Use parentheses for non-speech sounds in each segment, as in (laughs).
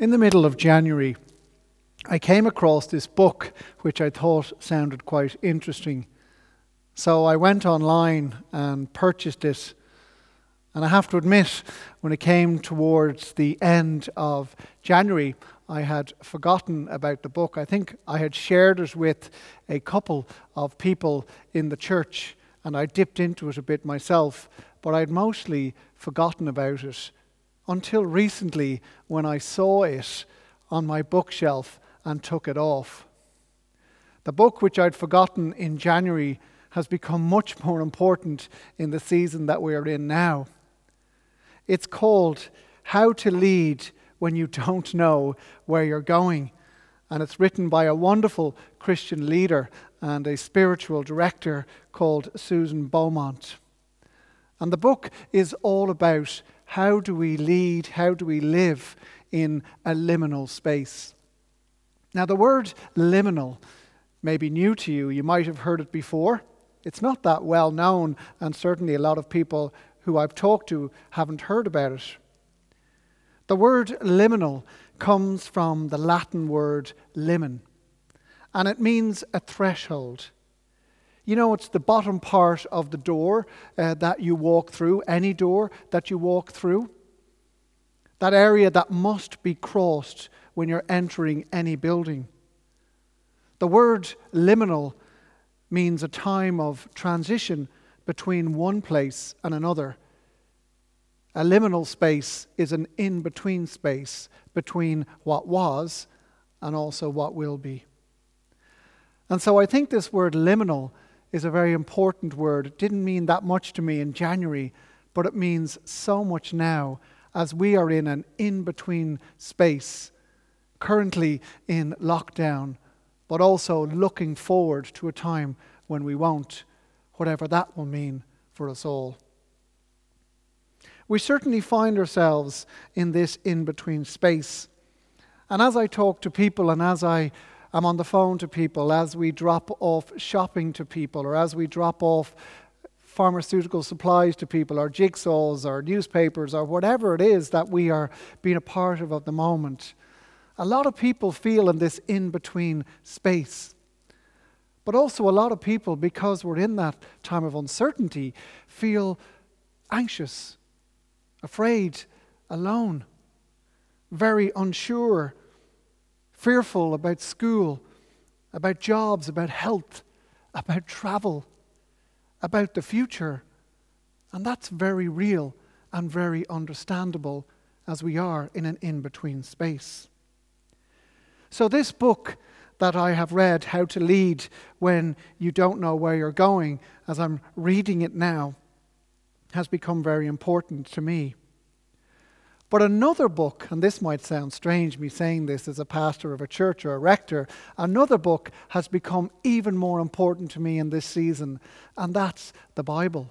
In the middle of January, I came across this book which I thought sounded quite interesting. So I went online and purchased it. And I have to admit, when it came towards the end of January, I had forgotten about the book. I think I had shared it with a couple of people in the church, and I dipped into it a bit myself, but I'd mostly forgotten about it until recently when I saw it on my bookshelf and took it off. The book, which I'd forgotten in January, has become much more important in the season that we are in now. It's called How to Lead When You Don't Know Where You're Going. And it's written by a wonderful Christian leader and a spiritual director called Susan Beaumont. And the book is all about how do we lead, how do we live in a liminal space. Now, the word liminal may be new to you. You might have heard it before. It's not that well known, and certainly a lot of people who I've talked to haven't heard about it. The word liminal comes from the Latin word limen, and it means a threshold. You know, it's the bottom part of the door uh, that you walk through, any door that you walk through. That area that must be crossed when you're entering any building. The word liminal means a time of transition between one place and another. A liminal space is an in between space between what was and also what will be. And so I think this word liminal is a very important word. It didn't mean that much to me in January, but it means so much now as we are in an in between space, currently in lockdown, but also looking forward to a time when we won't, whatever that will mean for us all. We certainly find ourselves in this in between space. And as I talk to people and as I I'm on the phone to people as we drop off shopping to people or as we drop off pharmaceutical supplies to people or jigsaws or newspapers or whatever it is that we are being a part of at the moment. A lot of people feel in this in between space. But also, a lot of people, because we're in that time of uncertainty, feel anxious, afraid, alone, very unsure fearful about school, about jobs, about health, about travel, about the future. And that's very real and very understandable as we are in an in between space. So, this book that I have read, How to Lead When You Don't Know Where You're Going, as I'm reading it now, has become very important to me. But another book, and this might sound strange, me saying this as a pastor of a church or a rector, another book has become even more important to me in this season, and that's the Bible.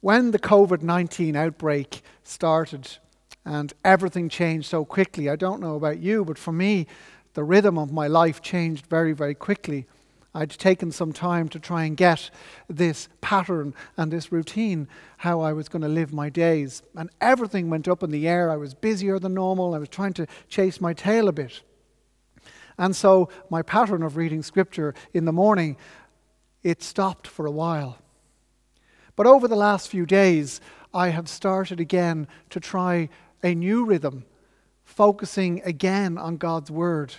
When the COVID 19 outbreak started and everything changed so quickly, I don't know about you, but for me, the rhythm of my life changed very, very quickly. I'd taken some time to try and get this pattern and this routine, how I was going to live my days. And everything went up in the air. I was busier than normal. I was trying to chase my tail a bit. And so my pattern of reading scripture in the morning, it stopped for a while. But over the last few days, I have started again to try a new rhythm, focusing again on God's word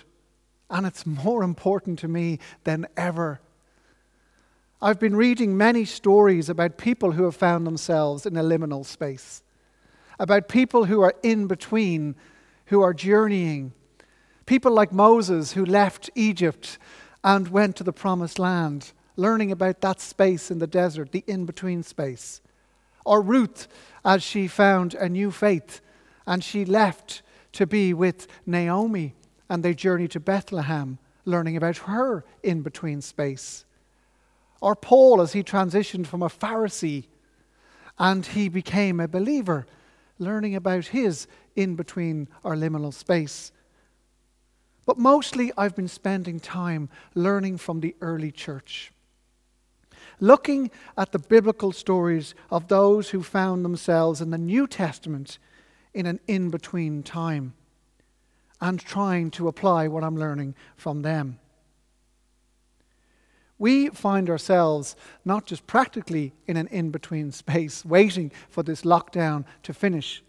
and it's more important to me than ever. I've been reading many stories about people who have found themselves in a liminal space, about people who are in between, who are journeying. People like Moses who left Egypt and went to the promised land, learning about that space in the desert, the in between space. Or Ruth, as she found a new faith and she left to be with Naomi and they journey to Bethlehem, learning about her in between space. Or Paul, as he transitioned from a Pharisee and he became a believer, learning about his in between or liminal space. But mostly, I've been spending time learning from the early church. Looking at the biblical stories of those who found themselves in the New Testament in an in between time and trying to apply what I'm learning from them. We find ourselves not just practically in an in between (laughs) space, waiting for this lockdown to finish,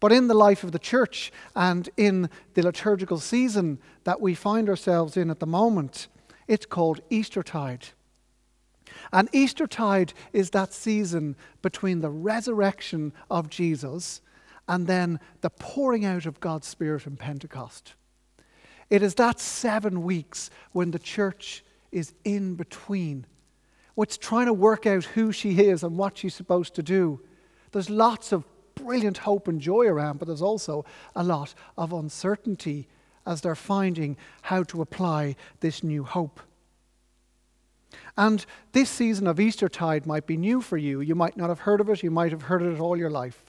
but in the life of the church and in the liturgical season that we find ourselves in at the moment. It's called Eastertide. And Eastertide is that season between the resurrection of Jesus and then the pouring out of God's Spirit in Pentecost. It is that seven weeks when the church is in between. It's trying to work out who she is and what she's supposed to do. There's lots of brilliant hope and joy around, but there's also a lot of uncertainty as they're finding how to apply this new hope. And this season of Eastertide might be new for you. You might not have heard of it, you might have heard of it all your life.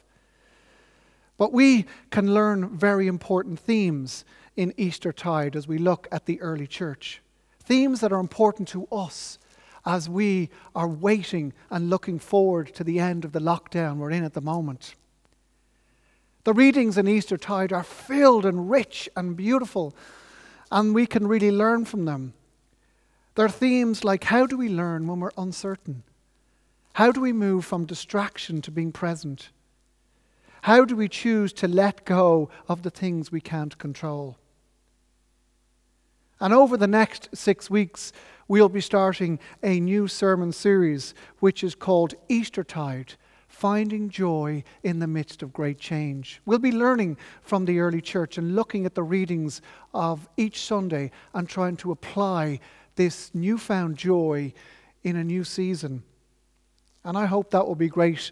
But we can learn very important themes in Eastertide as we look at the early church. Themes that are important to us as we are waiting and looking forward to the end of the lockdown we're in at the moment. The readings in Eastertide are filled and rich and beautiful, and we can really learn from them. There are themes like how do we learn when we're uncertain? How do we move from distraction to being present? How do we choose to let go of the things we can't control? And over the next six weeks, we'll be starting a new sermon series which is called Eastertide Finding Joy in the Midst of Great Change. We'll be learning from the early church and looking at the readings of each Sunday and trying to apply this newfound joy in a new season. And I hope that will be great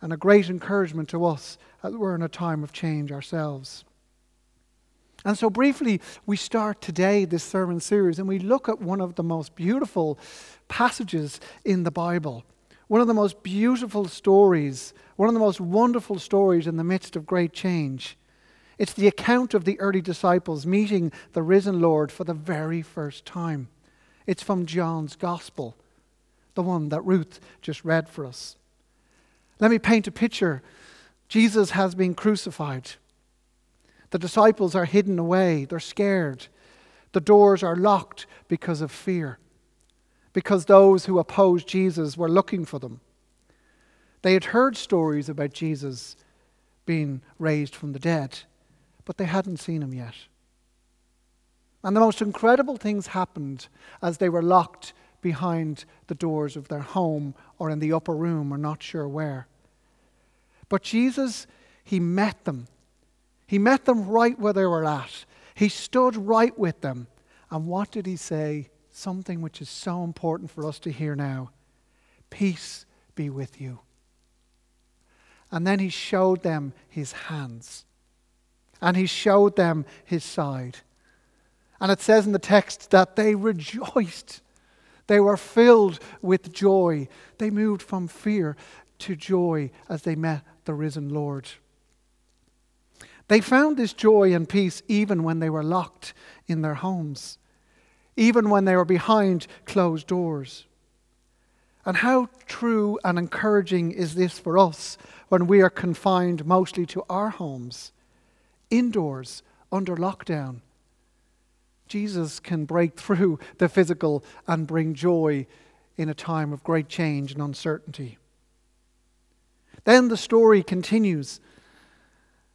and a great encouragement to us as we're in a time of change ourselves. And so, briefly, we start today this sermon series and we look at one of the most beautiful passages in the Bible, one of the most beautiful stories, one of the most wonderful stories in the midst of great change. It's the account of the early disciples meeting the risen Lord for the very first time. It's from John's Gospel, the one that Ruth just read for us. Let me paint a picture. Jesus has been crucified. The disciples are hidden away, they're scared. The doors are locked because of fear, because those who opposed Jesus were looking for them. They had heard stories about Jesus being raised from the dead, but they hadn't seen him yet. And the most incredible things happened as they were locked behind the doors of their home or in the upper room or not sure where. But Jesus, He met them. He met them right where they were at. He stood right with them. And what did He say? Something which is so important for us to hear now Peace be with you. And then He showed them His hands. And He showed them His side. And it says in the text that they rejoiced. They were filled with joy. They moved from fear to joy as they met the risen Lord. They found this joy and peace even when they were locked in their homes, even when they were behind closed doors. And how true and encouraging is this for us when we are confined mostly to our homes, indoors, under lockdown? Jesus can break through the physical and bring joy in a time of great change and uncertainty. Then the story continues.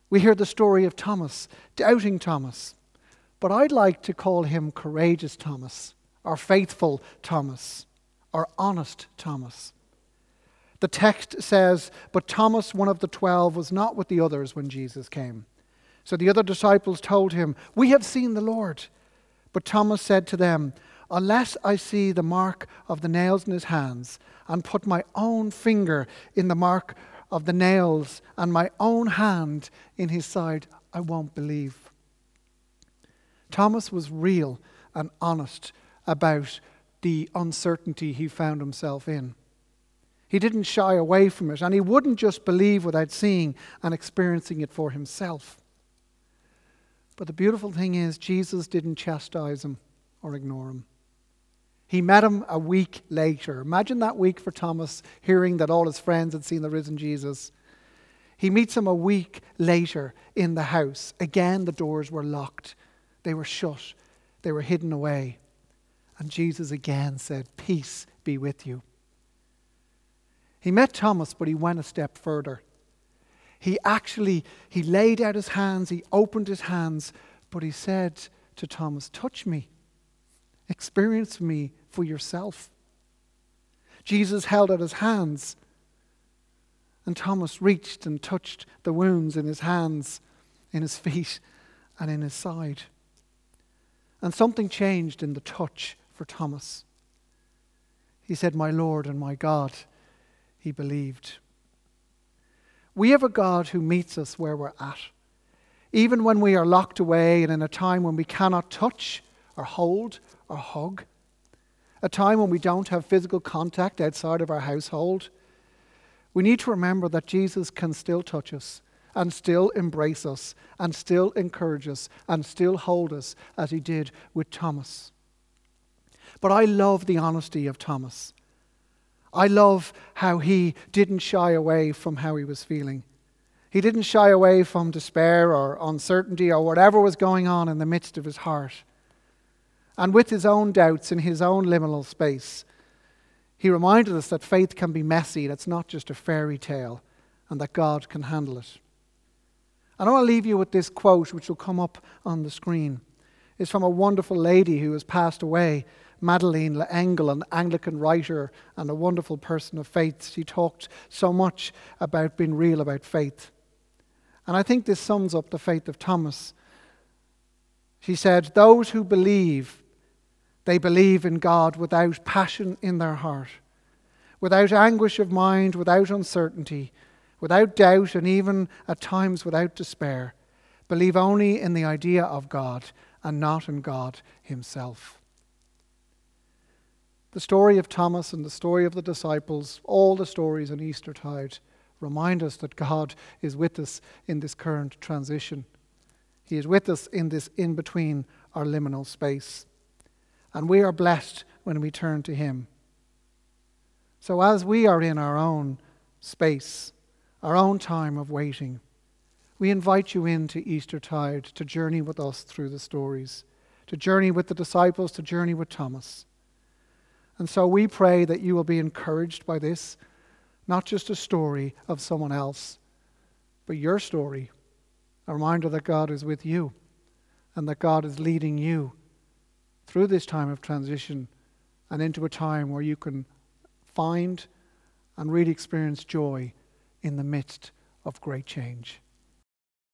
We hear the story of Thomas, doubting Thomas. But I'd like to call him courageous Thomas, or faithful Thomas, or honest Thomas. The text says, But Thomas, one of the twelve, was not with the others when Jesus came. So the other disciples told him, We have seen the Lord. But Thomas said to them, Unless I see the mark of the nails in his hands, and put my own finger in the mark of the nails and my own hand in his side, I won't believe. Thomas was real and honest about the uncertainty he found himself in. He didn't shy away from it, and he wouldn't just believe without seeing and experiencing it for himself. But the beautiful thing is, Jesus didn't chastise him or ignore him. He met him a week later. Imagine that week for Thomas, hearing that all his friends had seen the risen Jesus. He meets him a week later in the house. Again, the doors were locked, they were shut, they were hidden away. And Jesus again said, Peace be with you. He met Thomas, but he went a step further. He actually he laid out his hands, he opened his hands, but he said to Thomas, "Touch me. Experience me for yourself." Jesus held out his hands, and Thomas reached and touched the wounds in his hands, in his feet, and in his side. And something changed in the touch for Thomas. He said, My Lord and my God. He believed. We have a God who meets us where we're at. Even when we are locked away and in a time when we cannot touch or hold or hug, a time when we don't have physical contact outside of our household, we need to remember that Jesus can still touch us and still embrace us and still encourage us and still hold us as he did with Thomas. But I love the honesty of Thomas. I love how he didn't shy away from how he was feeling. He didn't shy away from despair or uncertainty or whatever was going on in the midst of his heart. And with his own doubts in his own liminal space, he reminded us that faith can be messy, It's not just a fairy tale, and that God can handle it. And I want to leave you with this quote, which will come up on the screen. It's from a wonderful lady who has passed away Madeleine L'Engle, an Anglican writer and a wonderful person of faith. She talked so much about being real about faith. And I think this sums up the faith of Thomas. She said, Those who believe, they believe in God without passion in their heart, without anguish of mind, without uncertainty, without doubt, and even at times without despair. Believe only in the idea of God and not in God Himself. The story of Thomas and the story of the disciples, all the stories on Eastertide, remind us that God is with us in this current transition. He is with us in this in between our liminal space. And we are blessed when we turn to Him. So, as we are in our own space, our own time of waiting, we invite you into Eastertide to journey with us through the stories, to journey with the disciples, to journey with Thomas. And so we pray that you will be encouraged by this, not just a story of someone else, but your story, a reminder that God is with you and that God is leading you through this time of transition and into a time where you can find and really experience joy in the midst of great change.